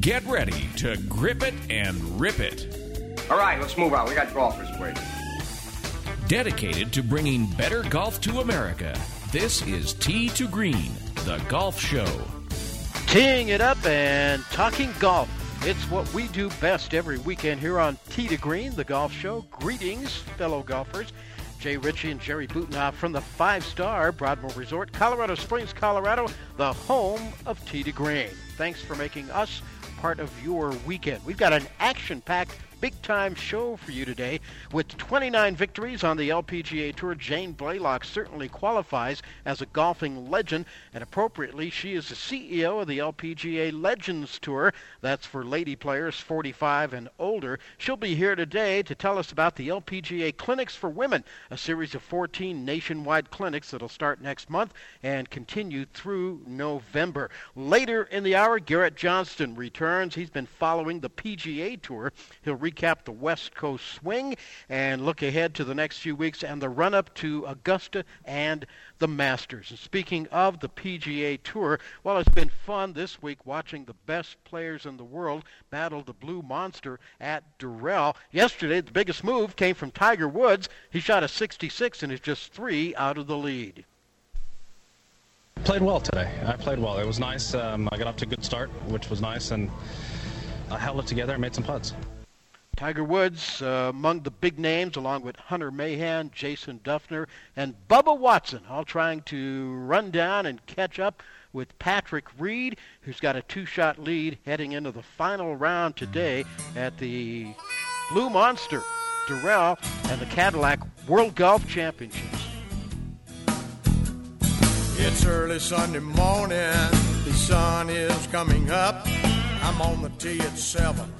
Get ready to grip it and rip it. All right, let's move on. We got golfers waiting. Dedicated to bringing better golf to America, this is Tee to Green, the golf show. Teeing it up and talking golf. It's what we do best every weekend here on Tee to Green, the golf show. Greetings, fellow golfers. Jay Ritchie and Jerry Butenoff from the five star Broadmoor Resort, Colorado Springs, Colorado, the home of Tee to Green. Thanks for making us part of your weekend. We've got an action packed big time show for you today. With 29 victories on the LPGA Tour, Jane Blalock certainly qualifies as a golfing legend, and appropriately, she is the CEO of the LPGA Legends Tour. That's for lady players 45 and older. She'll be here today to tell us about the LPGA Clinics for Women, a series of 14 nationwide clinics that'll start next month and continue through November. Later in the hour, Garrett Johnston returns. He's been following the PGA Tour. He'll recap the West Coast swing and look ahead to the next few weeks and the run up to Augusta and the Masters. And speaking of the PGA Tour, well, it's been fun this week watching the best players in the world battle the Blue Monster at Doral. Yesterday, the biggest move came from Tiger Woods. He shot a 66 and is just three out of the lead. Played well today. I played well. It was nice. Um, I got off to a good start, which was nice, and I held it together and made some putts. Tiger Woods uh, among the big names, along with Hunter Mahan, Jason Dufner, and Bubba Watson, all trying to run down and catch up with Patrick Reed, who's got a two shot lead heading into the final round today at the Blue Monster, Doral, and the Cadillac World Golf Championships. It's early Sunday morning, the sun is coming up. I'm on the tee at 7.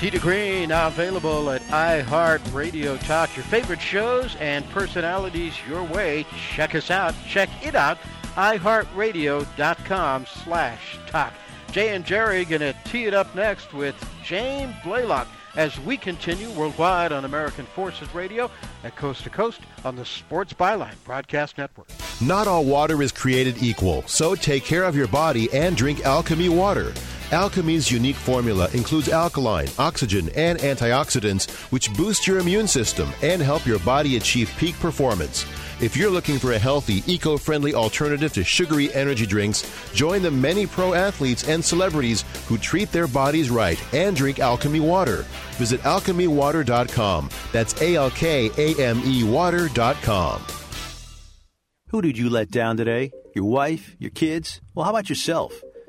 To Green now available at iHeartRadio Talk. Your favorite shows and personalities your way. Check us out. Check it out. iHeartRadio.com slash talk. Jay and Jerry going to tee it up next with Jane Blalock as we continue worldwide on American Forces Radio at Coast to Coast on the Sports Byline Broadcast Network. Not all water is created equal, so take care of your body and drink Alkame water. Alkame's unique formula includes alkaline, oxygen, and antioxidants, which boost your immune system and help your body achieve peak performance. If you're looking for a healthy, eco friendly alternative to sugary energy drinks, join the many pro athletes and celebrities who treat their bodies right and drink Alkame water. Visit alkamewater.com. That's A L K A M E water.com. Who did you let down today? Your wife? Your kids? Well, how about yourself?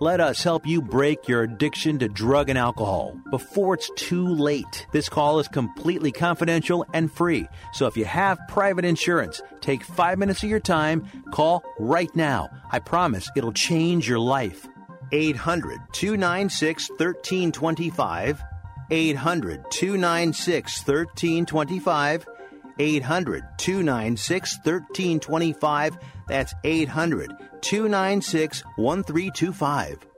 Let us help you break your addiction to drug and alcohol before it's too late. This call is completely confidential and free. So if you have private insurance, take five minutes of your time, call right now. I promise it'll change your life. 800 296 1325. 800 296 1325. 800 296 1325. That's 800 296 1325.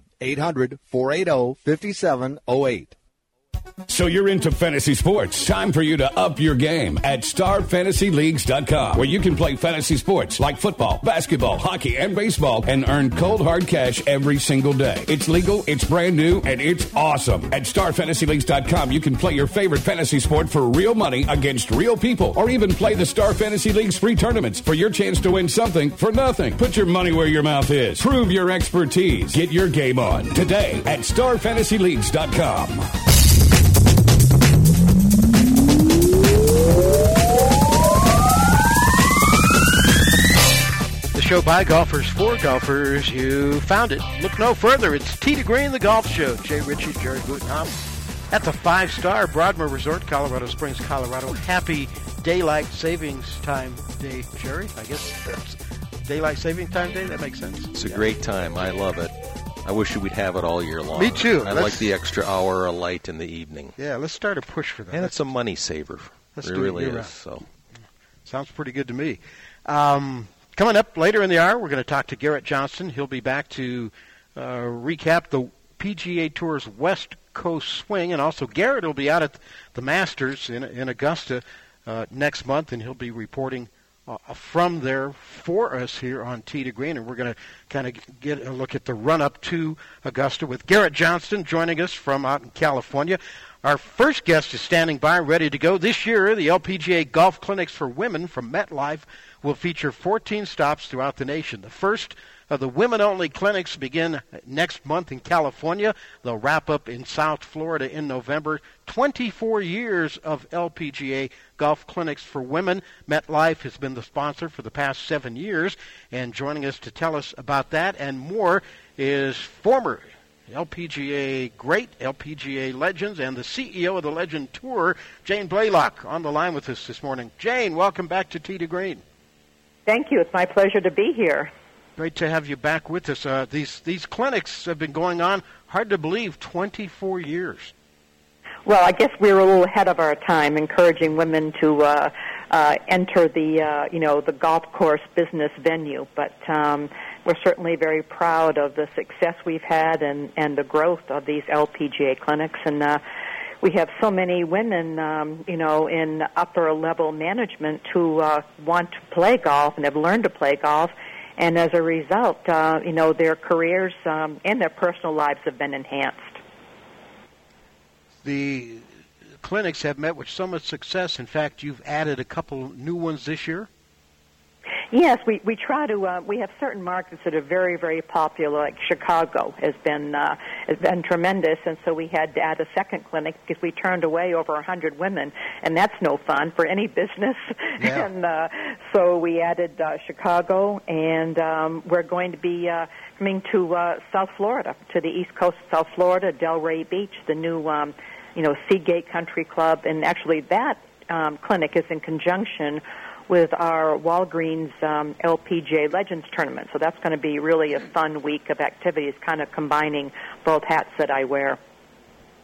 800 480 5708. So you're into fantasy sports. Time for you to up your game at starfantasyleagues.com, where you can play fantasy sports like football, basketball, hockey, and baseball and earn cold hard cash every single day. It's legal, it's brand new, and it's awesome. At starfantasyleagues.com, you can play your favorite fantasy sport for real money against real people, or even play the Star Fantasy League's free tournaments for your chance to win something for nothing. Put your money where your mouth is. Prove your expertise. Get your game on today at starfantasyleagues.com. The show by golfers for golfers. You found it. Look no further. It's Tee to Green, the golf show. Jay Ritchie, Jerry Butenhoff. At the five-star Broadmoor Resort, Colorado Springs, Colorado. Happy Daylight Savings Time Day, Jerry. I guess that's Daylight Saving Time Day. That makes sense. It's a great time. I love it. I wish we'd have it all year long. Me too. I Let's- like the extra hour of light in the evening. Yeah, let's start a push for that. And it's a money saver. Let's it do it really is. So Sounds pretty good to me. Um, coming up later in the hour, we're going to talk to Garrett Johnston. He'll be back to uh, recap the PGA Tour's West Coast Swing, and also Garrett will be out at the Masters in, in Augusta uh, next month, and he'll be reporting uh, from there for us here on Tee to Green, and we're going to kind of get a look at the run up to Augusta with Garrett Johnston joining us from out in California. Our first guest is standing by, ready to go. This year, the LPGA Golf Clinics for Women from MetLife will feature 14 stops throughout the nation. The first of the women-only clinics begin next month in California. They'll wrap up in South Florida in November. 24 years of LPGA golf clinics for women. MetLife has been the sponsor for the past seven years, and joining us to tell us about that and more is former LPGA great, LPGA legends, and the CEO of the Legend Tour, Jane Blalock, on the line with us this morning. Jane, welcome back to Tee to Green. Thank you. It's my pleasure to be here. Great to have you back with us. Uh, these these clinics have been going on, hard to believe, 24 years. Well, I guess we were a little ahead of our time, encouraging women to uh, uh, enter the uh, you know the golf course business venue. But um, we're certainly very proud of the success we've had and and the growth of these LPGA clinics. And uh, we have so many women, um, you know, in upper level management who uh, want to play golf and have learned to play golf. And as a result, uh, you know, their careers um, and their personal lives have been enhanced. The clinics have met with so much success. In fact, you've added a couple new ones this year. Yes, we we try to. Uh, we have certain markets that are very very popular, like Chicago has been uh, has been tremendous, and so we had to add a second clinic because we turned away over hundred women, and that's no fun for any business. Yeah. and uh, so we added uh, Chicago, and um, we're going to be uh, coming to uh, South Florida, to the east coast of South Florida, Delray Beach, the new um, you know Seagate Country Club, and actually that um, clinic is in conjunction with our Walgreens um, LPGA Legends tournament. So that's going to be really a fun week of activities, kind of combining both hats that I wear.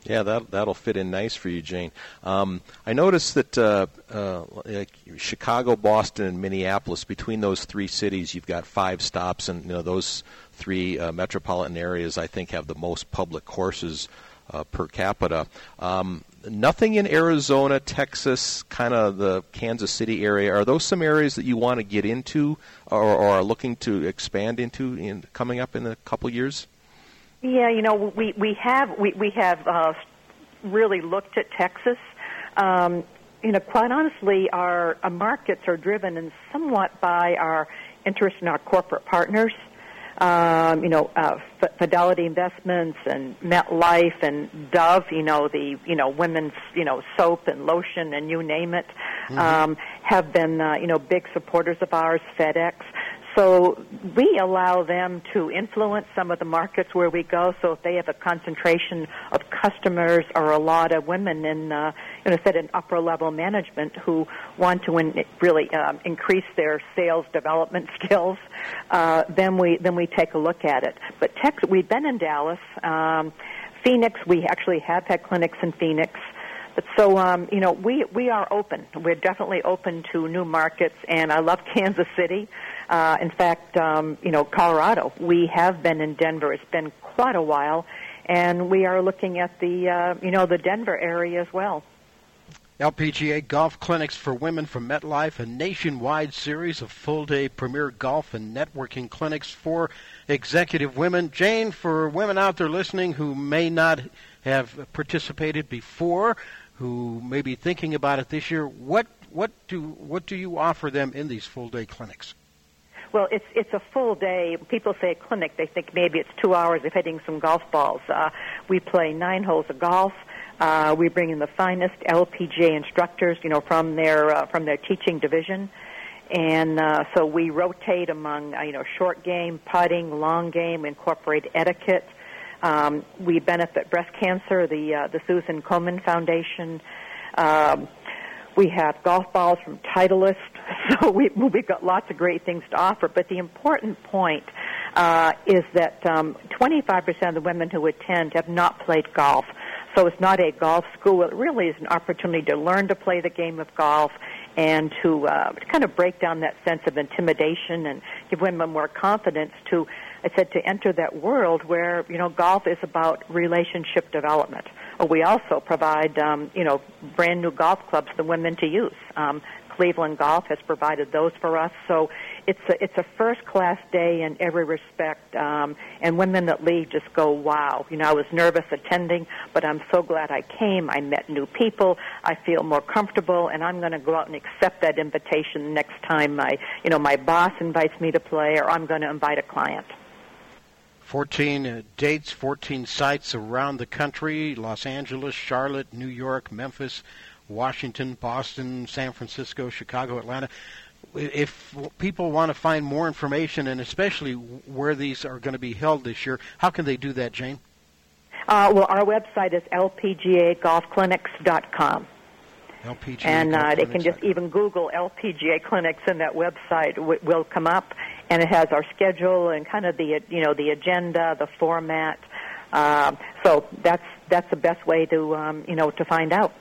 yeah, that that'll fit in nice for you, Jane. Um, I noticed that uh, uh, like Chicago, Boston, and Minneapolis. Between those three cities, you've got five stops, and you know those three uh, metropolitan areas, I think, have the most public courses uh, per capita. Um, nothing in Arizona, Texas, kind of the Kansas City area. Are those some areas that you want to get into, or, or are looking to expand into in coming up in a couple years? Yeah, you know, we we have we we have uh, really looked at Texas. Um, you know, quite honestly, our, our markets are driven and somewhat by our interest in our corporate partners. Um, you know, uh, F- Fidelity Investments and MetLife and Dove. You know, the you know women's you know soap and lotion and you name it, Mhm. um, have been uh, you know big supporters of ours. FedEx. So we allow them to influence some of the markets where we go. So if they have a concentration of customers or a lot of women in, uh, you know, said in upper level management who want to in, really um, increase their sales development skills, uh, then we then we take a look at it. But Texas, we've been in Dallas, um, Phoenix. We actually have had clinics in Phoenix. But so um, you know, we we are open. We're definitely open to new markets, and I love Kansas City. Uh, in fact, um, you know, Colorado. We have been in Denver. It's been quite a while, and we are looking at the uh, you know the Denver area as well. LPGA Golf Clinics for Women from MetLife, a nationwide series of full day premier golf and networking clinics for executive women. Jane, for women out there listening who may not have participated before, who may be thinking about it this year, what what do what do you offer them in these full day clinics? Well, it's it's a full day. People say clinic; they think maybe it's two hours of hitting some golf balls. Uh, we play nine holes of golf. Uh, we bring in the finest LPGA instructors, you know, from their uh, from their teaching division, and uh, so we rotate among uh, you know short game, putting, long game, incorporate etiquette. Um, we benefit breast cancer, the uh, the Susan Komen Foundation. Um, we have golf balls from Titleist, so we, we've got lots of great things to offer. But the important point uh, is that um, 25% of the women who attend have not played golf. So it's not a golf school. It really is an opportunity to learn to play the game of golf and to, uh, to kind of break down that sense of intimidation and give women more confidence to I said to enter that world where you know golf is about relationship development. We also provide um, you know brand new golf clubs for women to use. Um, Cleveland Golf has provided those for us, so it's a, it's a first class day in every respect. Um, and women that leave just go, wow. You know, I was nervous attending, but I'm so glad I came. I met new people. I feel more comfortable, and I'm going to go out and accept that invitation next time my you know my boss invites me to play, or I'm going to invite a client. 14 uh, dates, 14 sites around the country Los Angeles, Charlotte, New York, Memphis, Washington, Boston, San Francisco, Chicago, Atlanta. If people want to find more information and especially where these are going to be held this year, how can they do that, Jane? Uh, well, our website is lpgagolfclinics.com. LPGA and uh, they can just even Google LPGA clinics, and that website w- will come up and it has our schedule and kind of the you know the agenda, the format. Um, so that's that's the best way to um, you know to find out.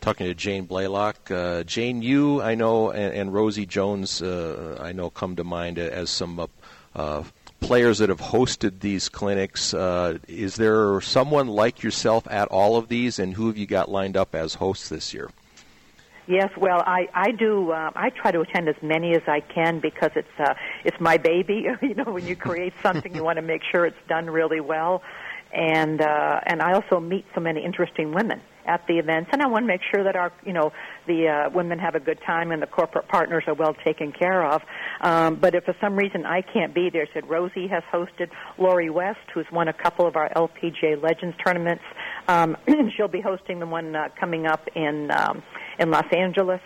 Talking to Jane Blalock, uh, Jane, you I know, and, and Rosie Jones, uh, I know, come to mind as some uh, players that have hosted these clinics. Uh, is there someone like yourself at all of these, and who have you got lined up as hosts this year? Yes, well, I I do. Uh, I try to attend as many as I can because it's uh, it's my baby. you know, when you create something, you want to make sure it's done really well, and uh, and I also meet so many interesting women at the events, and I want to make sure that our you know the uh, women have a good time and the corporate partners are well taken care of. Um, but if for some reason I can't be there, said Rosie has hosted Lori West, who's won a couple of our LPGA Legends tournaments. Um, she'll be hosting the one uh, coming up in. Um, in Los Angeles.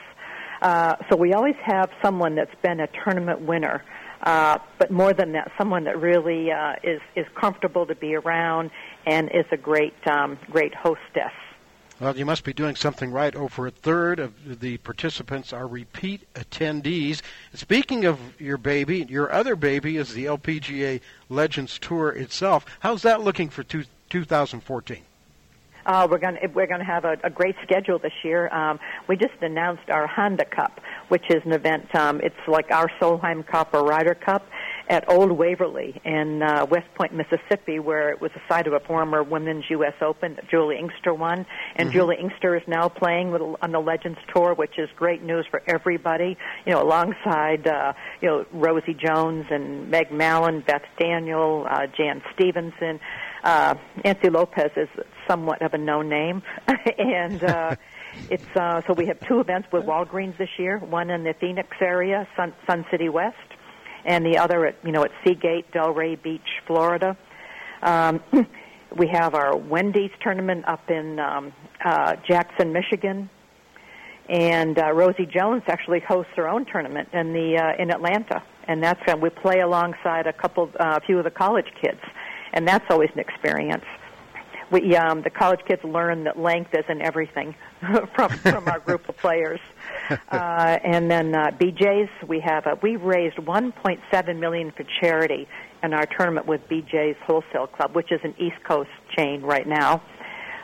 Uh, so we always have someone that's been a tournament winner. Uh, but more than that, someone that really uh, is is comfortable to be around and is a great um, great hostess. Well, you must be doing something right. Over a third of the participants are repeat attendees. Speaking of your baby, your other baby is the LPGA Legends Tour itself. How's that looking for two, 2014? Uh, we're going we're going to have a, a great schedule this year. Um, we just announced our Honda Cup, which is an event. Um, it's like our Solheim Cup or Ryder Cup at Old Waverly in uh, West Point, Mississippi, where it was the site of a former Women's U.S. Open that Juli Inkster won. And mm-hmm. Juli Inkster is now playing with, on the Legends Tour, which is great news for everybody. You know, alongside uh, you know Rosie Jones and Meg Mallon, Beth Daniel, uh, Jan Stephenson. Uh, Nancy Lopez is somewhat of a known name, and uh, it's uh, so we have two events with Walgreens this year. One in the Phoenix area, Sun, Sun City West, and the other at you know at Seagate, Delray Beach, Florida. Um, we have our Wendy's tournament up in um, uh, Jackson, Michigan, and uh, Rosie Jones actually hosts her own tournament in the uh, in Atlanta, and that's uh, we play alongside a couple, uh, a few of the college kids, and that's always an experience. We um, the college kids learn that length isn't everything from from our group of players. Uh, and then uh, BJ's, we have uh, we raised 1.7 million for charity in our tournament with BJ's Wholesale Club, which is an East Coast chain right now.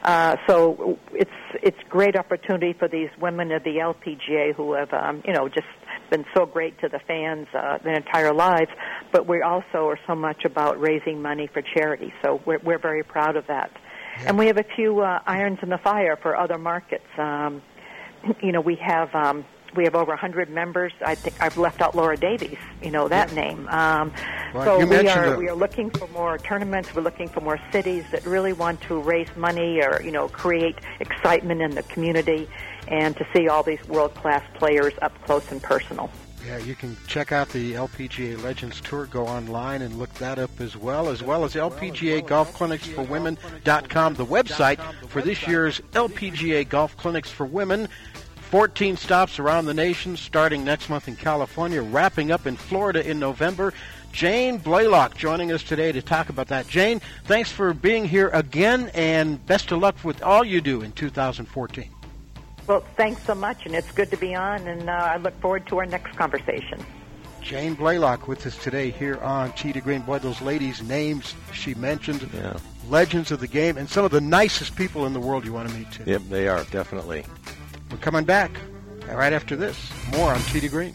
Uh, so it's it's great opportunity for these women of the LPGA who have um, you know just been so great to the fans uh, their entire lives. But we also are so much about raising money for charity. So we're we're very proud of that. And we have a few uh, irons in the fire for other markets. Um, you know, we have um, we have over 100 members. I think I've left out Laura Davies, you know that yeah. name. Um, well, so we are we are looking for more tournaments. We're looking for more cities that really want to raise money or you know create excitement in the community, and to see all these world class players up close and personal. Yeah, you can check out the LPGA Legends Tour. Go online and look that up as well, as well as LPGA Golf Clinics for Women.com, the website for this year's LPGA Golf Clinics for Women. 14 stops around the nation starting next month in California, wrapping up in Florida in November. Jane Blalock joining us today to talk about that. Jane, thanks for being here again and best of luck with all you do in 2014. Well, thanks so much, and it's good to be on, and uh, I look forward to our next conversation. Jane Blalock with us today here on Tee to Green. Boy, those ladies' names she mentioned, yeah. legends of the game, and some of the nicest people in the world you want to meet, too. Yep, they are, definitely. We're coming back right after this. More on Tee to Green.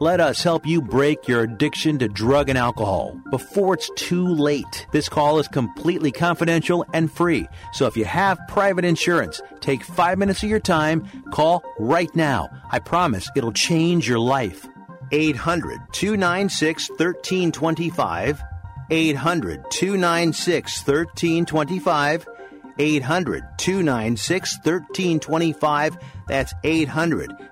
Let us help you break your addiction to drug and alcohol before it's too late. This call is completely confidential and free. So if you have private insurance, take five minutes of your time, call right now. I promise it'll change your life. 800 296 1325. 800 296 1325. 800 296 1325. That's 800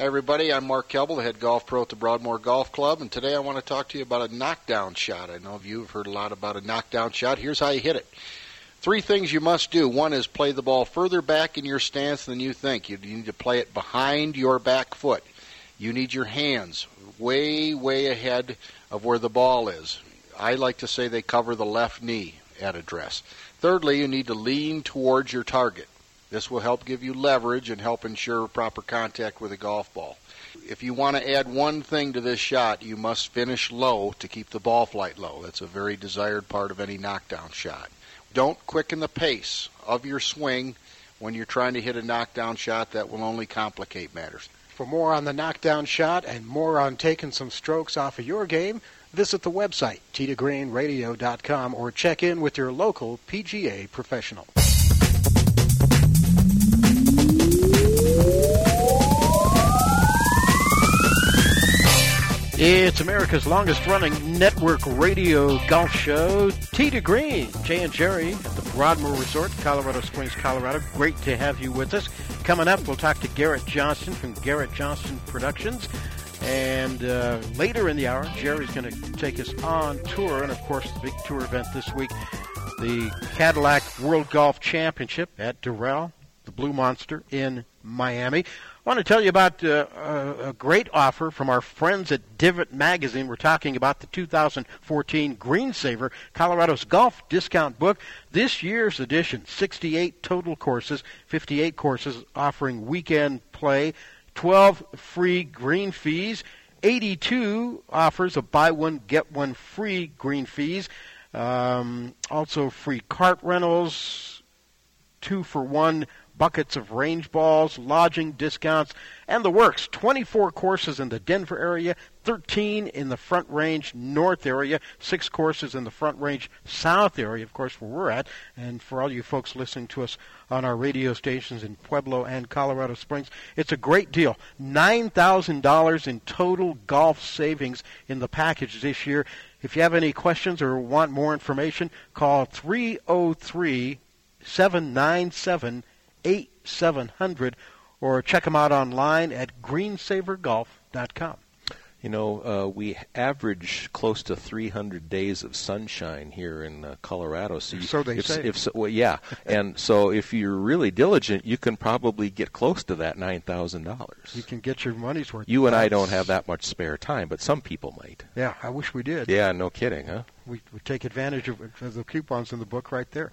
Hi, everybody. I'm Mark Kelble, the head golf pro at the Broadmoor Golf Club, and today I want to talk to you about a knockdown shot. I know you have heard a lot about a knockdown shot. Here's how you hit it. Three things you must do. One is play the ball further back in your stance than you think. You need to play it behind your back foot. You need your hands way, way ahead of where the ball is. I like to say they cover the left knee at address. Thirdly, you need to lean towards your target. This will help give you leverage and help ensure proper contact with a golf ball. If you want to add one thing to this shot, you must finish low to keep the ball flight low. That's a very desired part of any knockdown shot. Don't quicken the pace of your swing when you're trying to hit a knockdown shot. That will only complicate matters. For more on the knockdown shot and more on taking some strokes off of your game, visit the website, teetogreenradio.com, or check in with your local PGA professional. It's America's longest running network radio golf show, to Green. Jay and Jerry at the Broadmoor Resort, Colorado Springs, Colorado. Great to have you with us. Coming up, we'll talk to Garrett Johnston from Garrett Johnston Productions. And uh, later in the hour, Jerry's going to take us on tour. And of course, the big tour event this week, the Cadillac World Golf Championship at Doral, the Blue Monster in Miami. I want to tell you about uh, a great offer from our friends at Divot Magazine. We're talking about the 2014 Greensaver, Colorado's Golf Discount Book. This year's edition, 68 total courses, 58 courses offering weekend play, 12 free green fees, 82 offers of buy one, get one free green fees, um, also free cart rentals, two for one buckets of range balls, lodging discounts, and the works. 24 courses in the Denver area, 13 in the Front Range North area, 6 courses in the Front Range South area, of course, where we're at. And for all you folks listening to us on our radio stations in Pueblo and Colorado Springs, it's a great deal. $9,000 in total golf savings in the package this year. If you have any questions or want more information, call 303 797 8700 or check them out online at greensavergolf.com. You know, uh, we average close to 300 days of sunshine here in uh, Colorado. So, you, so they if, say. If so, well, yeah, and so if you're really diligent, you can probably get close to that nine thousand dollars. You can get your money's worth. You and I don't have that much spare time, but some people might. Yeah, I wish we did. Yeah, no kidding, huh? We would take advantage of, of the coupons in the book right there.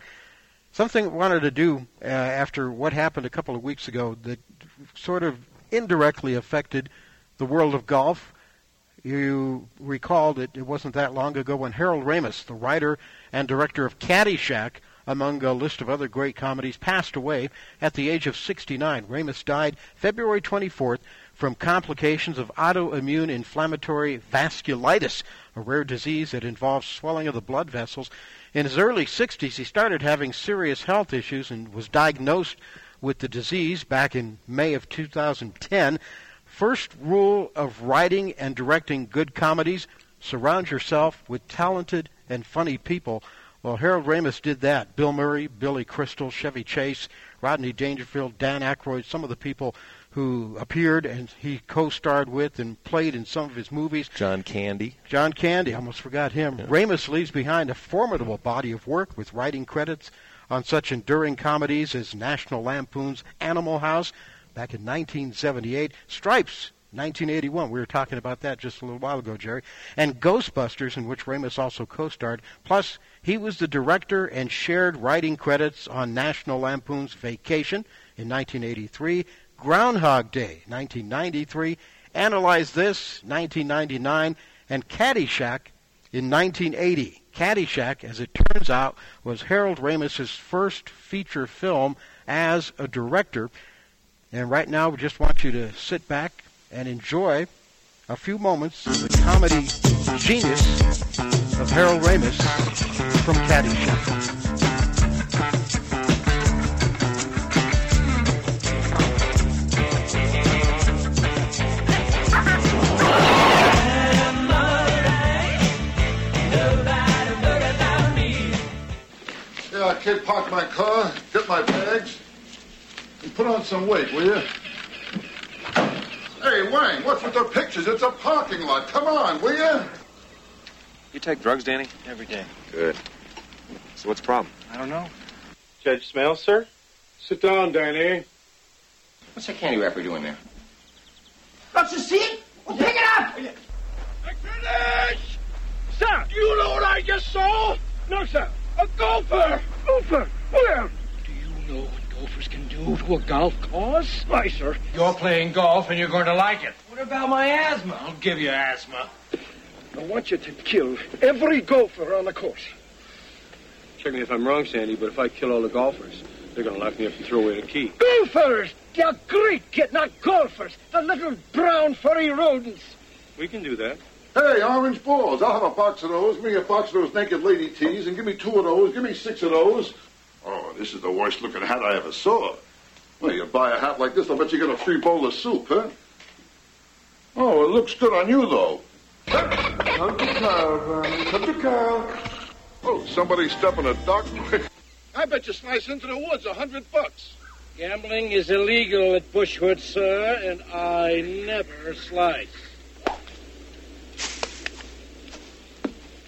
Something I wanted to do uh, after what happened a couple of weeks ago that sort of indirectly affected the world of golf. You recall that it wasn't that long ago when Harold Ramis, the writer and director of Caddyshack, among a list of other great comedies, passed away at the age of 69. Ramis died February 24th from complications of autoimmune inflammatory vasculitis, a rare disease that involves swelling of the blood vessels. In his early 60s, he started having serious health issues and was diagnosed with the disease back in May of 2010. First rule of writing and directing good comedies surround yourself with talented and funny people. Well, Harold Ramis did that. Bill Murray, Billy Crystal, Chevy Chase, Rodney Dangerfield, Dan Aykroyd, some of the people who appeared and he co-starred with and played in some of his movies. John Candy. John Candy, I almost forgot him. Yeah. Ramis leaves behind a formidable body of work with writing credits on such enduring comedies as National Lampoon's Animal House back in 1978, Stripes 1981. We were talking about that just a little while ago, Jerry. And Ghostbusters, in which Ramis also co starred. Plus, he was the director and shared writing credits on National Lampoon's Vacation in 1983, Groundhog Day 1993, Analyze This 1999, and Caddyshack in 1980. Caddyshack, as it turns out, was Harold Ramis's first feature film as a director. And right now, we just want you to sit back and enjoy a few moments of the comedy genius of Harold Ramis from Caddyshack. Yeah, I can't park my car, get my bags, and put on some weight, will you? Hey, Wang, what's with the pictures? It's a parking lot. Come on, will you? You take drugs, Danny? Every day. Good. So what's the problem? I don't know. Judge Smales, sir? Sit down, Danny. What's that candy wrapper doing there? Don't you see it? Well, pick it up! I Finish! Sir, do you know what I just saw? No, sir. A golfer! Golfer? Where? Do you know what golfers can do to a golf course? Why, sir. You're playing golf and you're going to like it. What about my asthma? I'll give you asthma. I want you to kill every golfer on the course. Check me if I'm wrong, Sandy, but if I kill all the golfers, they're going to lock me up and throw away the key. Golfers! They're great, kid, not golfers. The little brown furry rodents. We can do that. Hey, orange balls. I'll have a box of those. Give me a box of those naked lady tees, and give me two of those. Give me six of those. Oh, this is the worst looking hat I ever saw. Well, you buy a hat like this, I'll bet you get a free bowl of soup, huh? Oh, it looks good on you, though. Come to cow, Vernon. Come to cow. Oh, somebody stepping a dog. I bet you slice into the woods a hundred bucks. Gambling is illegal at Bushwood, sir, and I never slice.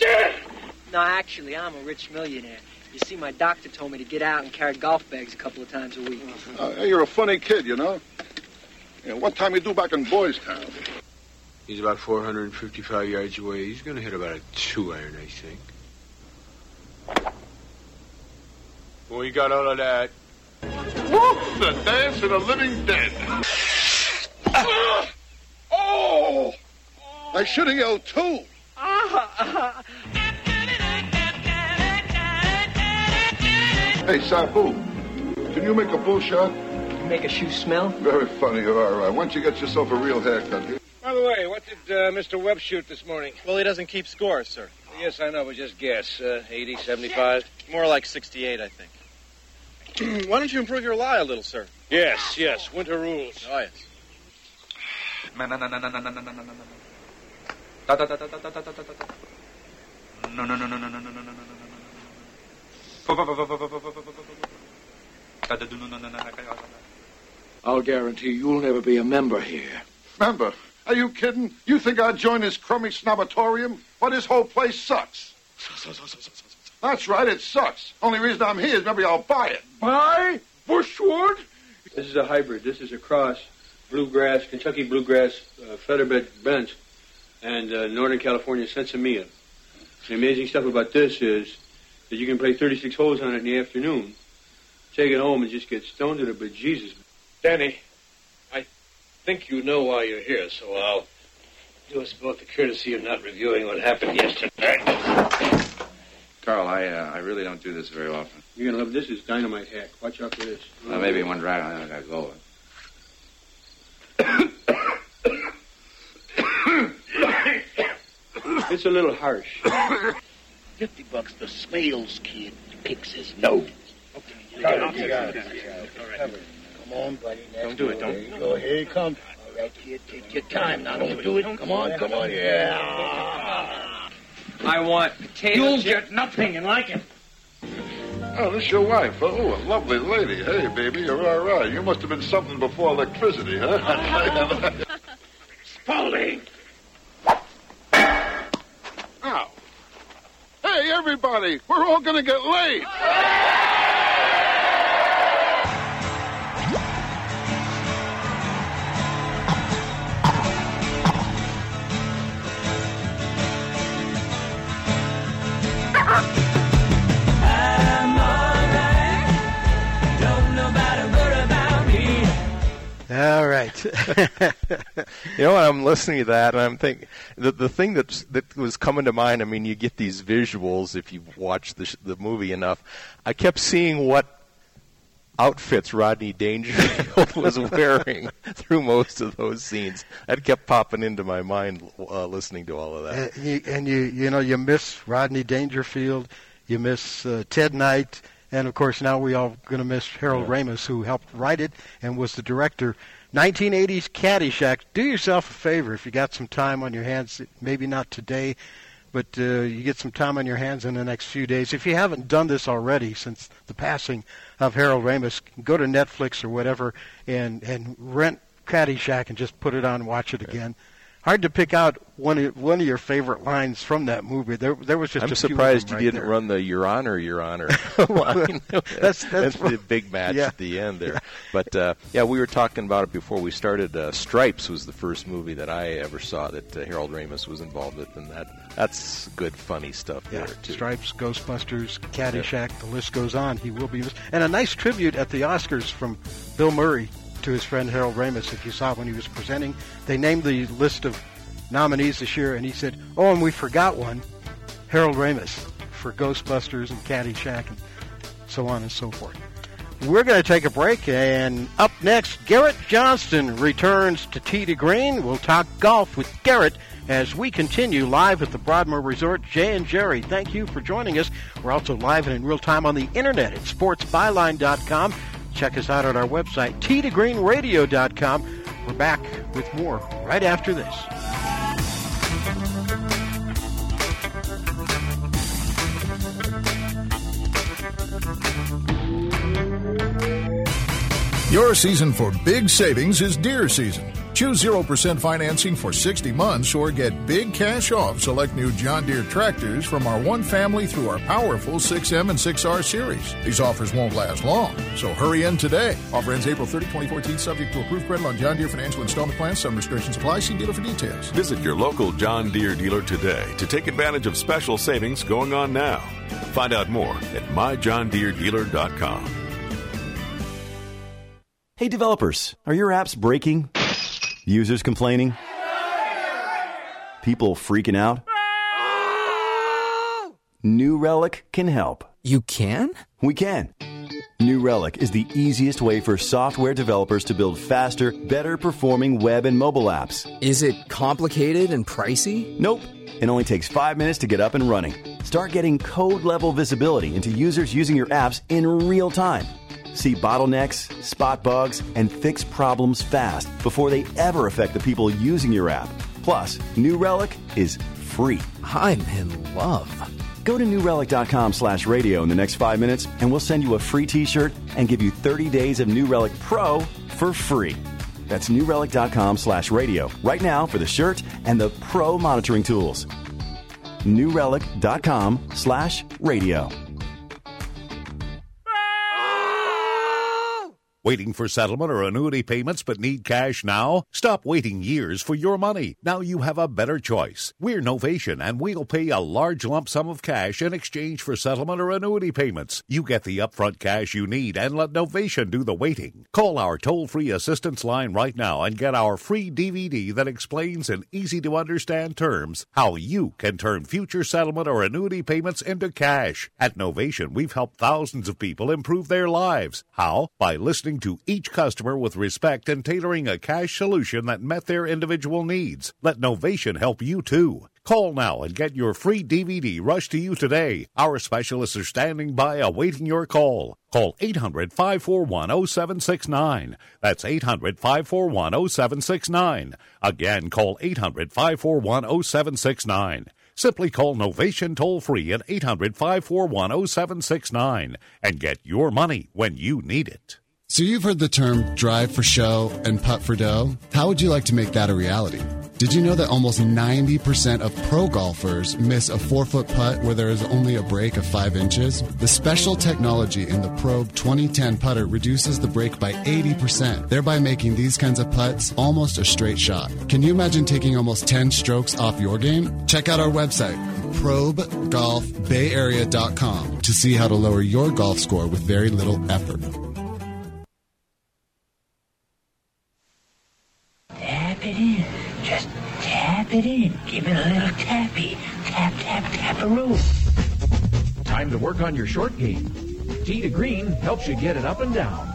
No, actually, I'm a rich millionaire. You see, my doctor told me to get out and carry golf bags a couple of times a week. Uh, you're a funny kid, you know. Yeah, what time you do back in Boys Town? He's about 455 yards away. He's going to hit about a two iron, I think. Well, you got all of that. Whoop! The dance of the living dead. Oh! I should have yelled too. Hey, Sabu, can you make a bull shot? You Make a shoe smell? Very funny, you are. Right. Why don't you get yourself a real haircut here? By the way, what did uh, Mr. Webb shoot this morning? Well, he doesn't keep score, sir. Yes, I know, but just guess. Uh, 80, 75? More like 68, I think. Why don't you improve your lie a little, sir? Yes, yes. Winter rules. Oh, yes. Da, da, da, da, da, da, da, da, da. No, no, no, no, no, no, no, no, no, no, no, no. I'll guarantee you'll never be a member here. Member? Are you kidding? You think I'd join this crummy snobatorium? But this whole place sucks. That's right, it sucks. Only reason I'm here is maybe I'll buy it. Buy? Bushwood? This is a hybrid. This is a cross. Bluegrass, Kentucky bluegrass, uh, featherbed bent, and uh, Northern California sinsemilla. The amazing stuff about this is that you can play 36 holes on it in the afternoon, take it home and just get stoned to it, but Jesus. Danny, I think you know why you're here, so I'll do us both the courtesy of not reviewing what happened yesterday. Carl, I uh, I really don't do this very often. You're gonna love this. Is dynamite hack. Watch out for this. Uh, maybe one drag, I gotta go. It's a little harsh. Fifty bucks the Smales kid picks his nose. Okay, got it, got it. Come on, buddy. Don't do it, don't. Go ahead, come. All right, kid, take your time. Now, don't do it. Come on, come on. Yeah. I want potato You'll chip. get nothing and like it. Oh, this is your wife. Oh, a lovely lady. Hey, baby, you're all right. You must have been something before electricity, huh? Oh. Spaulding! We're all going to get laid. All right. you know, I'm listening to that, and I'm thinking the the thing that that was coming to mind. I mean, you get these visuals if you watch the the movie enough. I kept seeing what outfits Rodney Dangerfield was wearing through most of those scenes. That kept popping into my mind uh, listening to all of that. And you, and you, you know, you miss Rodney Dangerfield, you miss uh, Ted Knight, and of course now we all going to miss Harold yeah. Ramis, who helped write it and was the director. 1980s Caddyshack. Do yourself a favor if you got some time on your hands. Maybe not today, but uh, you get some time on your hands in the next few days. If you haven't done this already since the passing of Harold Ramis, go to Netflix or whatever and and rent Caddyshack and just put it on and watch it again hard to pick out one of one of your favorite lines from that movie. There, there was just. I'm surprised you right didn't there. run the "Your Honor, Your Honor" line. that's, that's, that's the big match yeah. at the end there. But uh, yeah, we were talking about it before we started. Uh, Stripes was the first movie that I ever saw that uh, Harold Ramis was involved with, and that that's good, funny stuff yeah. there too. Stripes, Ghostbusters, Caddyshack, the list goes on. He will be, and a nice tribute at the Oscars from Bill Murray to his friend Harold Ramis. If you saw when he was presenting, they named the list of nominees this year, and he said, "Oh, and we forgot one, Harold Ramis for Ghostbusters and Caddyshack and so on and so forth." We're going to take a break, and up next, Garrett Johnston returns to Tee to Green. We'll talk golf with Garrett as we continue live at the Broadmoor Resort. Jay and Jerry, thank you for joining us. We're also live and in real time on the internet at sportsbyline.com. Check us out on our website, tgreenradio.com. We're back with more right after this. Your season for big savings is deer season. Choose 0% financing for 60 months or get big cash off select new John Deere tractors from our one family through our powerful 6M and 6R series. These offers won't last long, so hurry in today. Offer ends April 30, 2014, subject to approved credit on John Deere financial installment plans. Some restrictions apply. See dealer for details. Visit your local John Deere dealer today to take advantage of special savings going on now. Find out more at myjohndeeredealer.com. Hey developers, are your apps breaking? Users complaining? People freaking out? New Relic can help. You can? We can. New Relic is the easiest way for software developers to build faster, better performing web and mobile apps. Is it complicated and pricey? Nope. It only takes five minutes to get up and running. Start getting code level visibility into users using your apps in real time. See bottlenecks, spot bugs, and fix problems fast before they ever affect the people using your app. Plus, New Relic is free. I'm in love. Go to newrelic.com slash radio in the next five minutes, and we'll send you a free t-shirt and give you 30 days of New Relic Pro for free. That's newrelic.com slash radio right now for the shirt and the pro monitoring tools. newrelic.com slash radio. Waiting for settlement or annuity payments but need cash now? Stop waiting years for your money. Now you have a better choice. We're Novation and we'll pay a large lump sum of cash in exchange for settlement or annuity payments. You get the upfront cash you need and let Novation do the waiting. Call our toll free assistance line right now and get our free DVD that explains in easy to understand terms how you can turn future settlement or annuity payments into cash. At Novation, we've helped thousands of people improve their lives. How? By listening to each customer with respect and tailoring a cash solution that met their individual needs. Let Novation help you too. Call now and get your free DVD rushed to you today. Our specialists are standing by awaiting your call. Call 800 541 0769. That's 800 541 0769. Again, call 800 541 0769. Simply call Novation toll free at 800 541 0769 and get your money when you need it. So you've heard the term drive for show and putt for dough. How would you like to make that a reality? Did you know that almost 90% of pro golfers miss a four foot putt where there is only a break of five inches? The special technology in the Probe 2010 putter reduces the break by 80%, thereby making these kinds of putts almost a straight shot. Can you imagine taking almost 10 strokes off your game? Check out our website, probegolfbayarea.com, to see how to lower your golf score with very little effort. Little tappy. Tap, tap, tap a taparoo. Time to work on your short game. Tee to Green helps you get it up and down.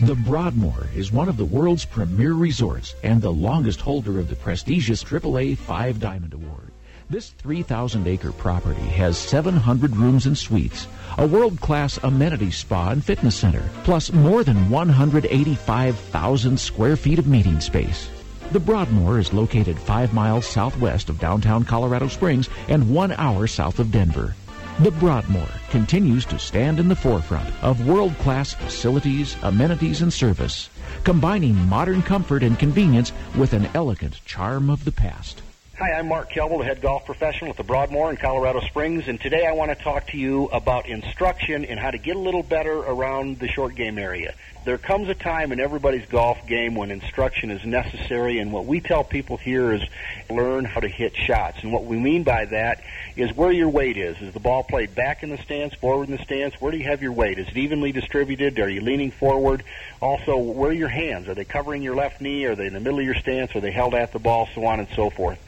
The Broadmoor is one of the world's premier resorts and the longest holder of the prestigious AAA Five Diamond Award. This 3,000 acre property has 700 rooms and suites, a world class amenity spa and fitness center, plus more than 185,000 square feet of meeting space. The Broadmoor is located five miles southwest of downtown Colorado Springs and one hour south of Denver. The Broadmoor continues to stand in the forefront of world class facilities, amenities, and service, combining modern comfort and convenience with an elegant charm of the past. Hi, I'm Mark Kelble, the head golf professional at the Broadmoor in Colorado Springs, and today I want to talk to you about instruction and how to get a little better around the short game area. There comes a time in everybody's golf game when instruction is necessary, and what we tell people here is learn how to hit shots. And what we mean by that is where your weight is. Is the ball played back in the stance, forward in the stance? Where do you have your weight? Is it evenly distributed? Are you leaning forward? Also, where are your hands? Are they covering your left knee? Are they in the middle of your stance? Are they held at the ball? So on and so forth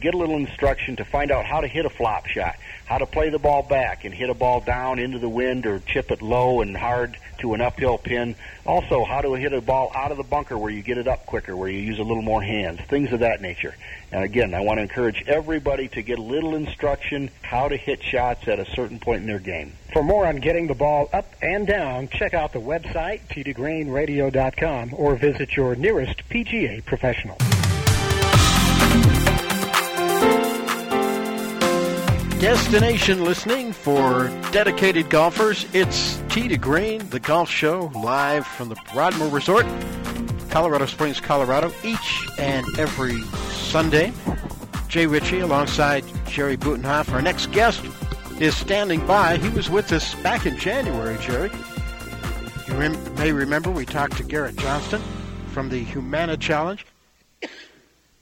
get a little instruction to find out how to hit a flop shot, how to play the ball back and hit a ball down into the wind or chip it low and hard to an uphill pin. Also, how to hit a ball out of the bunker where you get it up quicker, where you use a little more hands, things of that nature. And again, I want to encourage everybody to get a little instruction how to hit shots at a certain point in their game. For more on getting the ball up and down, check out the website, tdgreenradio.com, or visit your nearest PGA professional. Destination listening for dedicated golfers. It's Tee to Green, the golf show, live from the Broadmoor Resort, Colorado Springs, Colorado, each and every Sunday. Jay Ritchie alongside Jerry Butenhoff. Our next guest is standing by. He was with us back in January, Jerry. You rem- may remember we talked to Garrett Johnston from the Humana Challenge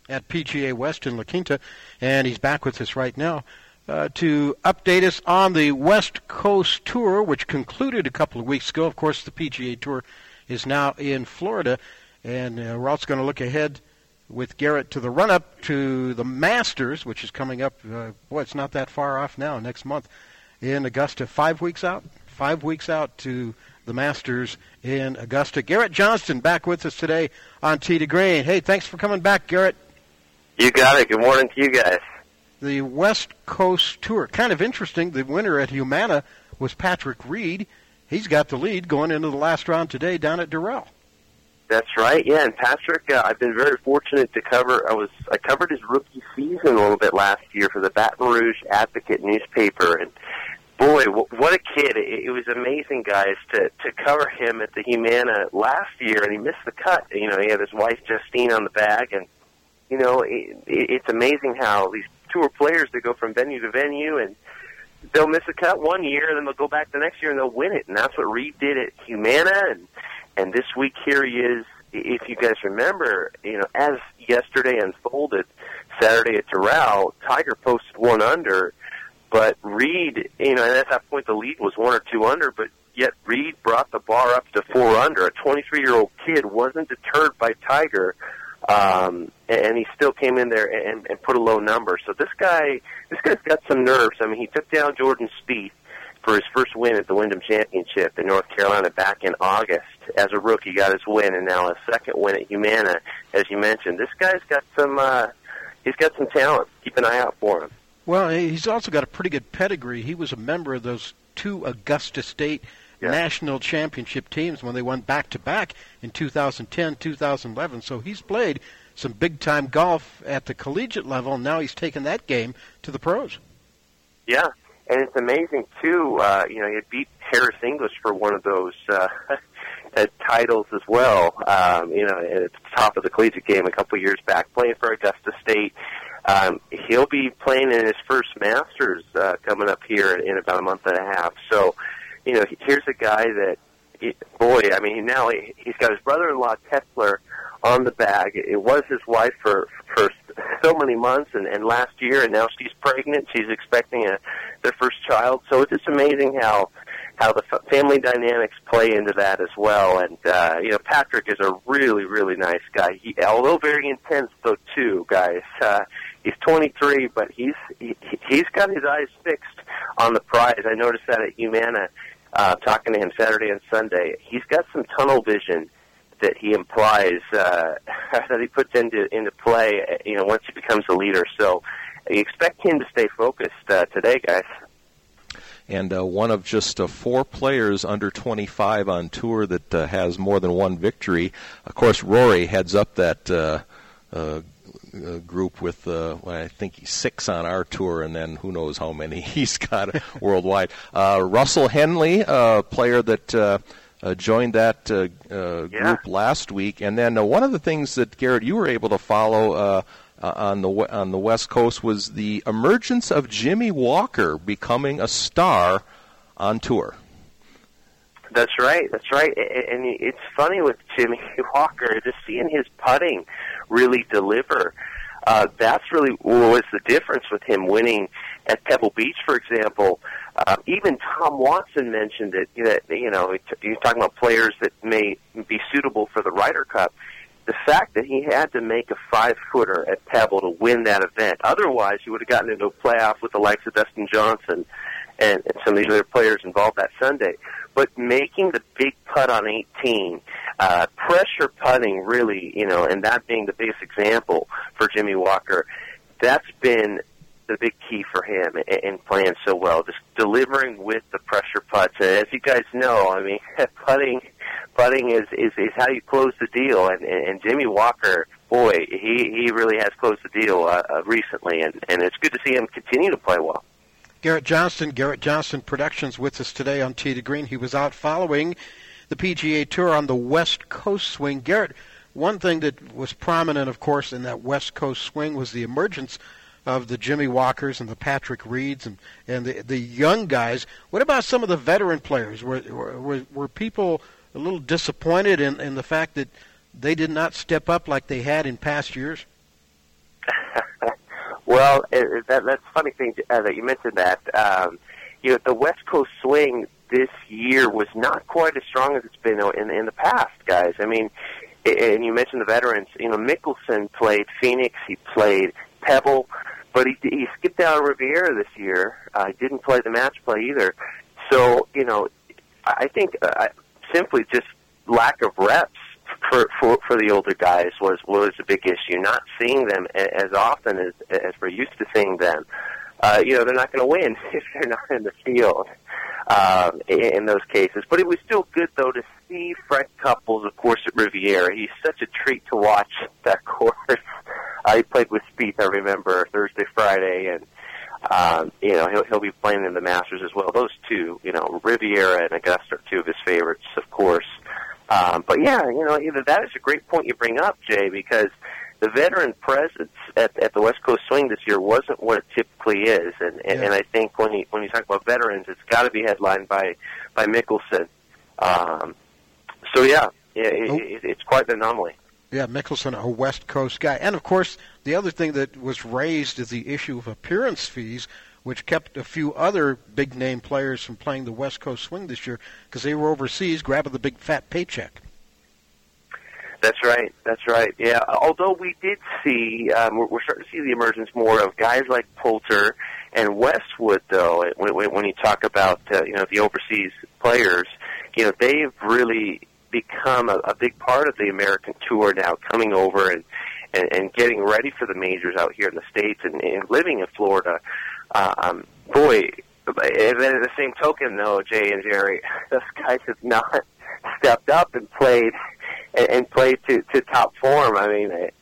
at PGA West in La Quinta, and he's back with us right now uh, to update us on the West Coast Tour, which concluded a couple of weeks ago. Of course, the PGA Tour is now in Florida, and uh, we're also going to look ahead with Garrett to the run up to the Masters, which is coming up. Uh, boy, it's not that far off now, next month in Augusta. Five weeks out? Five weeks out to the Masters in Augusta. Garrett Johnston back with us today on Tee to Green. Hey, thanks for coming back, Garrett. You got it. Good morning to you guys the West Coast Tour. Kind of interesting. The winner at Humana was Patrick Reed. He's got the lead going into the last round today down at Doral. That's right. Yeah, and Patrick, uh, I've been very fortunate to cover. I was I covered his rookie season a little bit last year for the Baton Rouge Advocate newspaper, and boy, what a kid! It, it was amazing, guys, to to cover him at the Humana last year, and he missed the cut. You know, he had his wife Justine on the bag, and you know, it, it, it's amazing how these tour players that go from venue to venue and they'll miss a cut one year and then they'll go back the next year and they'll win it. And that's what Reed did at Humana and and this week here he is if you guys remember, you know, as yesterday unfolded, Saturday at Doral, Tiger posted one under, but Reed, you know, and at that point the lead was one or two under, but yet Reed brought the bar up to four under. A 23 year old kid wasn't deterred by Tiger um, and he still came in there and, and put a low number. So this guy, this guy's got some nerves. I mean, he took down Jordan Spieth for his first win at the Wyndham Championship in North Carolina back in August. As a rookie, got his win, and now his second win at Humana, as you mentioned. This guy's got some, uh, he's got some talent. Keep an eye out for him. Well, he's also got a pretty good pedigree. He was a member of those two Augusta State yeah. national championship teams when they went back to back in 2010, 2011. So he's played some big time golf at the collegiate level, and now he's taken that game to the pros. Yeah, and it's amazing too. Uh, you know, he beat Harris English for one of those uh, titles as well. Um, you know, at the top of the collegiate game a couple years back, playing for Augusta State. Um, he'll be playing in his first Masters uh, coming up here in about a month and a half. So you know, here's a guy that, boy, I mean, now he, he's got his brother-in-law Kessler on the bag. It was his wife for for so many months, and, and last year, and now she's pregnant. She's expecting a their first child. So it's just amazing how how the family dynamics play into that as well. And uh, you know, Patrick is a really really nice guy. He, although very intense though too, guys. Uh, He's 23, but he's he, he's got his eyes fixed on the prize. I noticed that at Humana, uh, talking to him Saturday and Sunday. He's got some tunnel vision that he implies uh, that he puts into into play. uh, You know, once he becomes a leader. So, you expect him to stay focused uh, today, guys. and uh, one of just uh, four players under 25 on tour that uh, has more than one victory. Of course, Rory heads up that uh, uh, uh, group with, uh, well, I think he's six on our tour, and then who knows how many he's got worldwide. Uh, Russell Henley, a player that. Uh, uh, joined that uh, uh, group last week, and then uh, one of the things that Garrett you were able to follow uh, uh, on the we- on the West Coast was the emergence of Jimmy Walker becoming a star on tour. That's right. That's right. A- a- And it's funny with Jimmy Walker, just seeing his putting really deliver. Uh, that's really what was the difference with him winning at Pebble Beach, for example. Uh, even Tom Watson mentioned it. That you know, you're talking about players that may be suitable for the Ryder Cup. The fact that he had to make a five footer at Pebble to win that event. Otherwise, he would have gotten into a playoff with the likes of Dustin Johnson and, and some of these other players involved that Sunday. But making the big putt on 18, uh, pressure putting really, you know, and that being the biggest example for Jimmy Walker, that's been the big key for him in, in playing so well, just delivering with the pressure putts. And as you guys know, I mean, putting, putting is, is, is how you close the deal. And, and, and Jimmy Walker, boy, he, he really has closed the deal uh, uh, recently, and, and it's good to see him continue to play well. Garrett Johnston, Garrett Johnston Productions with us today on Tee to Green. He was out following the PGA Tour on the West Coast swing. Garrett, one thing that was prominent, of course, in that West Coast swing was the emergence of the Jimmy Walkers and the Patrick Reeds and, and the, the young guys. What about some of the veteran players? Were, were, were people a little disappointed in, in the fact that they did not step up like they had in past years? Well, it, it- that, that's funny thing uh, that you mentioned that. Um, you know, the West Coast swing this year was not quite as strong as it's been in, in the past, guys. I mean, and you mentioned the veterans. You know, Mickelson played Phoenix. He played Pebble, but he, he skipped out of Riviera this year. Uh, didn't play the match play either. So, you know, I think uh, simply just lack of reps for, for for the older guys was was a big issue. Not seeing them as often as as we're used to seeing them. Uh, you know, they're not going to win if they're not in the field um, in, those cases. But it was still good though to see Fred Couples, of course, at Riviera. He's such a treat to watch that course. Uh, played with Spieth, I remember Thursday, Friday, and um, you know he'll he'll be playing in the Masters as well. Those two, you know, Riviera and Augusta are two of his favorites, of course. Um, but yeah, you know, either that is a great point you bring up, Jay, because the veteran presence at, at the West Coast Swing this year wasn't what it typically is, and and, and I think when you when you talk about veterans, it's got to be headlined by by Mickelson. Um, so yeah, yeah, it, it, it's quite an anomaly. Yeah, Mickelson, a West Coast guy. And of course, the other thing that was raised is the issue of appearance fees, which kept a few other big name players from playing the West Coast swing this year because they were overseas grabbing the big fat paycheck. That's right. That's right. Yeah. Although we did see, um, we're, we're starting to see the emergence more of guys like Poulter and Westwood, though. When, when, you talk about uh, you know the overseas players, you know they've really become a, a big part of the American tour now, coming over and and, and getting ready for the majors out here in the states and, and living in Florida. Um, boy, and at the same token, though, Jay and Jerry, those guys have not stepped up and played and, and played to, to top form. I mean, it,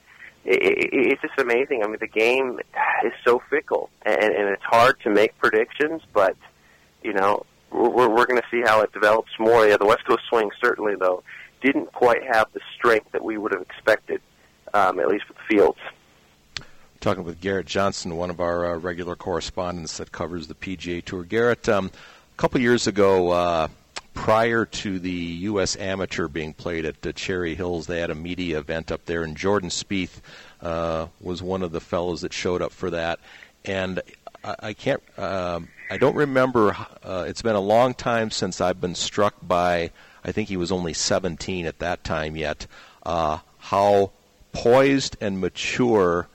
it, it's just amazing. I mean, the game is so fickle, and, and it's hard to make predictions. But you know, we're, we're going to see how it develops more. Yeah, the West Coast swing certainly, though, didn't quite have the strength that we would have expected, um, at least with the fields. Talking with Garrett Johnston, one of our uh, regular correspondents that covers the PGA Tour. Garrett, um, a couple years ago, uh, prior to the U.S. Amateur being played at uh, Cherry Hills, they had a media event up there, and Jordan Spieth uh, was one of the fellows that showed up for that. And I, I can't, um, I don't remember. Uh, it's been a long time since I've been struck by. I think he was only 17 at that time yet. Uh, how poised and mature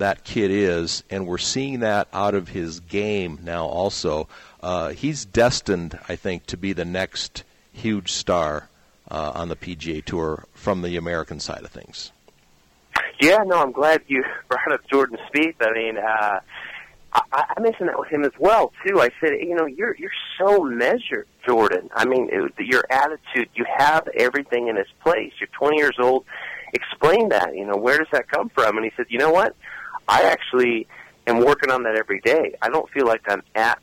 that kid is, and we're seeing that out of his game now. Also, uh, he's destined, I think, to be the next huge star uh, on the PGA Tour from the American side of things. Yeah, no, I'm glad you brought up Jordan Spieth. I mean, uh, I, I mentioned that with him as well too. I said, you know, you're you're so measured, Jordan. I mean, it, your attitude, you have everything in its place. You're 20 years old. Explain that. You know, where does that come from? And he said, you know what? I actually am working on that every day. I don't feel like I'm at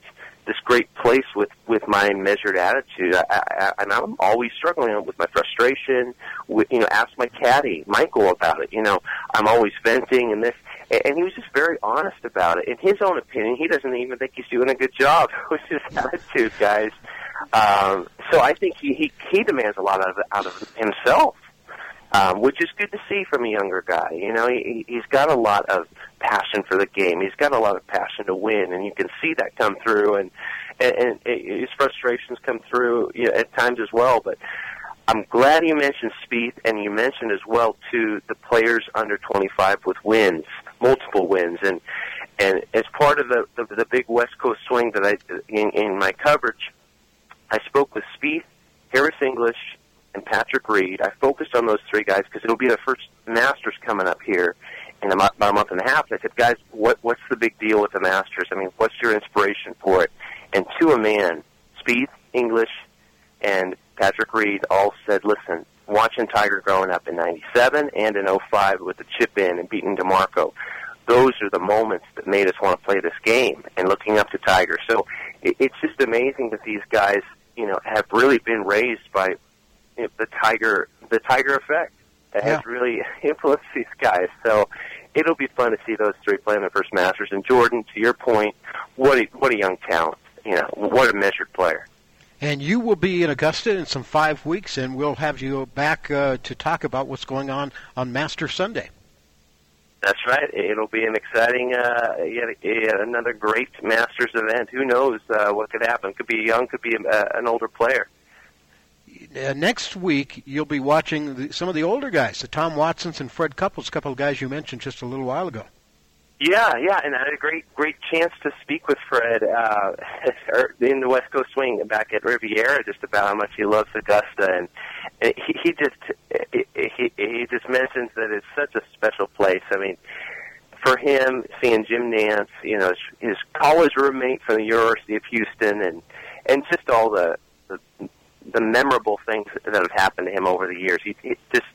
this great place with with my measured attitude. I, I, and I'm always struggling with my frustration. With you know, ask my caddy Michael about it. You know, I'm always venting and this. And he was just very honest about it. In his own opinion, he doesn't even think he's doing a good job with his attitude, guys. Um, so I think he, he he demands a lot out of out of himself, um, which is good to see from a younger guy. You know, he, he's got a lot of passion for the game. He's got a lot of passion to win, and you can see that come through. And and, and his frustrations come through you know, at times as well. But I'm glad you mentioned Spieth, and you mentioned as well too the players under 25 with wins, multiple wins, and and as part of the the, the big West Coast swing that I in, in my coverage, I spoke with Spieth, Harris English, and Patrick Reed. I focused on those three guys because it'll be the first Masters coming up here in about a month and a half. I said, guys, what what's the big deal with the Masters? I mean, what's your inspiration for it? And to a man, Spieth, English, and Patrick Reed all said, listen, watching Tiger growing up in 97 and in 05 with the chip in and beating DiMarco, those are the moments that made us want to play this game and looking up to Tiger. So it, it's just amazing that these guys, you know, have really been raised by the Tiger, the Tiger effect that Yeah. has really influenced these guys. So it'll be fun to see those three play in the first Masters. And Jordan, to your point, what a, what a young talent. You know, what a measured player. And you will be in Augusta in some five weeks, and we'll have you back uh, to talk about what's going on on Master Sunday. That's right. It'll be an exciting, uh, yet, yet another great Masters event. Who knows uh, what could happen? Could be young, could be a, uh, an older player. Uh, next week, you'll be watching the, some of the older guys, the Tom Watsons and Fred Couples, a couple of guys you mentioned just a little while ago. Yeah, yeah, and I had a great, great chance to speak with Fred uh, in the West Coast Swing back at Riviera, just about how much he loves Augusta, and and he, he just he, he just mentions that it's such a special place. I mean, for him, seeing Jim Nantz, you know, his, his college roommate from the University of Houston, and and just all the the, the memorable things that have happened to him over the years. He, he just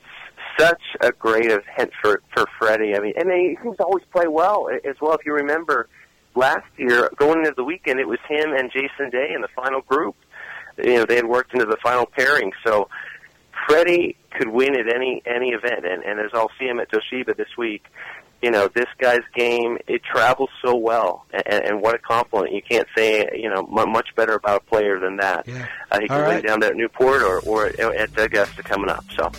such a great event for for Freddie. I mean, and he seems to always play well as well. If you remember last year, going into the weekend, it was him and Jason Day in the final group. You know, they had worked into the final pairing, so Freddie could win at any any event. And, and as I'll see him at Toshiba this week, you know, this guy's game it travels so well, and, and what a compliment! You can't say you know mu- much better about a player than that. Yeah. Uh, he All can right. down there at Newport or or at, Augusta coming up. So.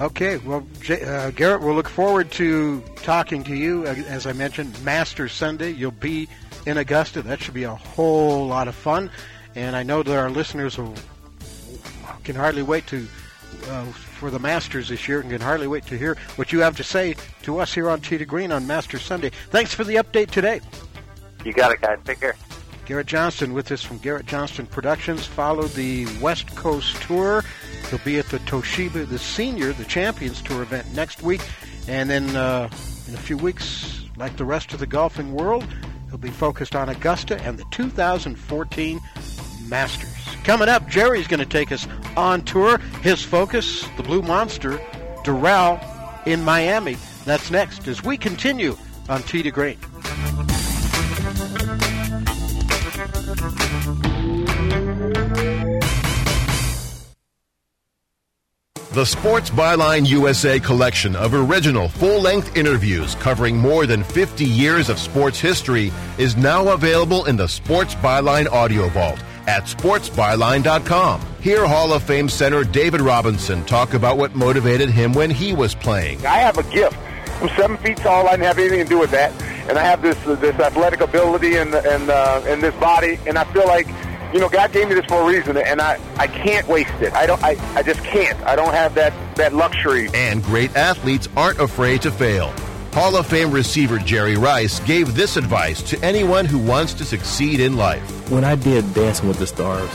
Okay, well, uh, Garrett, we'll look forward to talking to you. As I mentioned, Masters Sunday, you'll be in Augusta. That should be a whole lot of fun. And I know that our listeners will, can hardly wait to uh, for the Masters this year and can hardly wait to hear what you have to say to us here on to Green on Masters Sunday. Thanks for the update today. You got it, guys. Take care. Garrett Johnston with us from Garrett Johnston Productions. Follow the West Coast Tour. He'll be at the Toshiba, the Senior, the Champions Tour event next week. And then uh, in a few weeks, like the rest of the golfing world, he'll be focused on Augusta and the 2014 Masters. Coming up, Jerry's going to take us on tour. His focus, the Blue Monster, Doral in Miami. That's next as we continue on Tee to Green. The Sports Byline USA collection of original full length interviews covering more than 50 years of sports history is now available in the Sports Byline Audio Vault at sportsbyline.com. Hear Hall of Fame center David Robinson talk about what motivated him when he was playing. I have a gift. I'm seven feet tall. I didn't have anything to do with that, and I have this uh, this athletic ability and and uh, and this body, and I feel like. You know, God gave me this for a reason, and I, I can't waste it. I don't. I, I just can't. I don't have that, that luxury. And great athletes aren't afraid to fail. Hall of Fame receiver Jerry Rice gave this advice to anyone who wants to succeed in life. When I did Dancing with the Stars,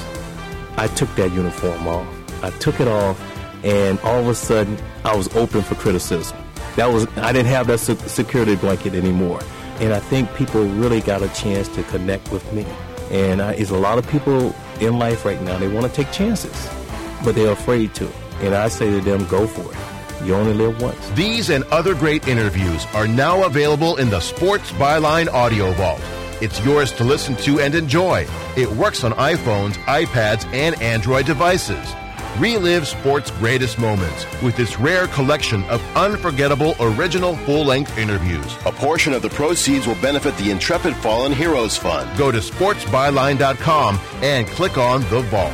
I took that uniform off. I took it off, and all of a sudden, I was open for criticism. That was I didn't have that security blanket anymore, and I think people really got a chance to connect with me. And I, there's a lot of people in life right now. They want to take chances, but they're afraid to. And I say to them, go for it. You only live once. These and other great interviews are now available in the Sports Byline Audio Vault. It's yours to listen to and enjoy. It works on iPhones, iPads, and Android devices. Relive sports' greatest moments with this rare collection of unforgettable original full-length interviews. A portion of the proceeds will benefit the Intrepid Fallen Heroes Fund. Go to sportsbyline.com and click on the vault.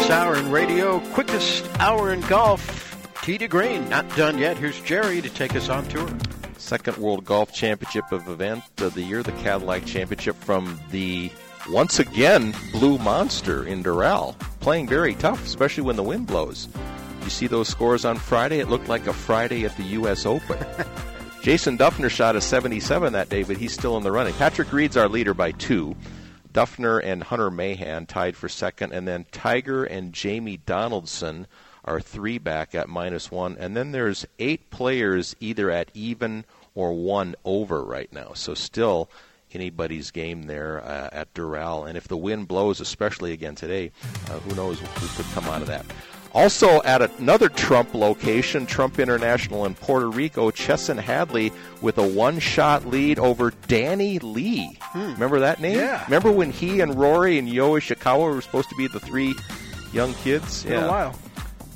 Fastest hour in radio, quickest hour in golf. Tee to green, not done yet. Here's Jerry to take us on tour. Second World Golf Championship of event of the year, the Cadillac Championship from the once again Blue Monster in Doral, playing very tough, especially when the wind blows. You see those scores on Friday? It looked like a Friday at the U.S. Open. Jason Dufner shot a 77 that day, but he's still in the running. Patrick Reed's our leader by two. Dufner and Hunter Mahan tied for second, and then Tiger and Jamie Donaldson are three back at minus one, and then there's eight players either at even or one over right now. So still anybody's game there uh, at Doral, and if the wind blows, especially again today, uh, who knows who could come out of that. Also at another Trump location, Trump International in Puerto Rico, Chesson Hadley with a one-shot lead over Danny Lee. Hmm. Remember that name? Yeah. Remember when he and Rory and Ryo Ishikawa were supposed to be the three young kids? Been a while.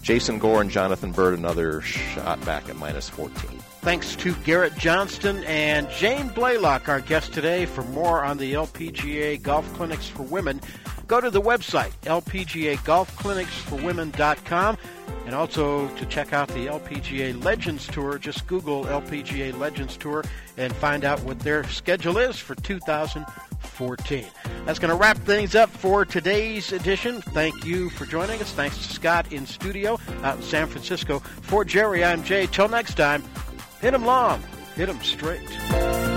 Jason Gore and Jonathan Byrd another shot back at minus 14. Thanks to Garrett Johnston and Jane Blalock, our guest today. For more on the LPGA Golf Clinics for Women, go to the website, lpgagolfclinicsforwomen.com. And also to check out the LPGA Legends Tour, just Google LPGA Legends Tour and find out what their schedule is for 2014. That's going to wrap things up for today's edition. Thank you for joining us. Thanks to Scott in studio out in San Francisco. For Jerry, I'm Jay. Till next time, hit hit 'em long, hit hit 'em straight.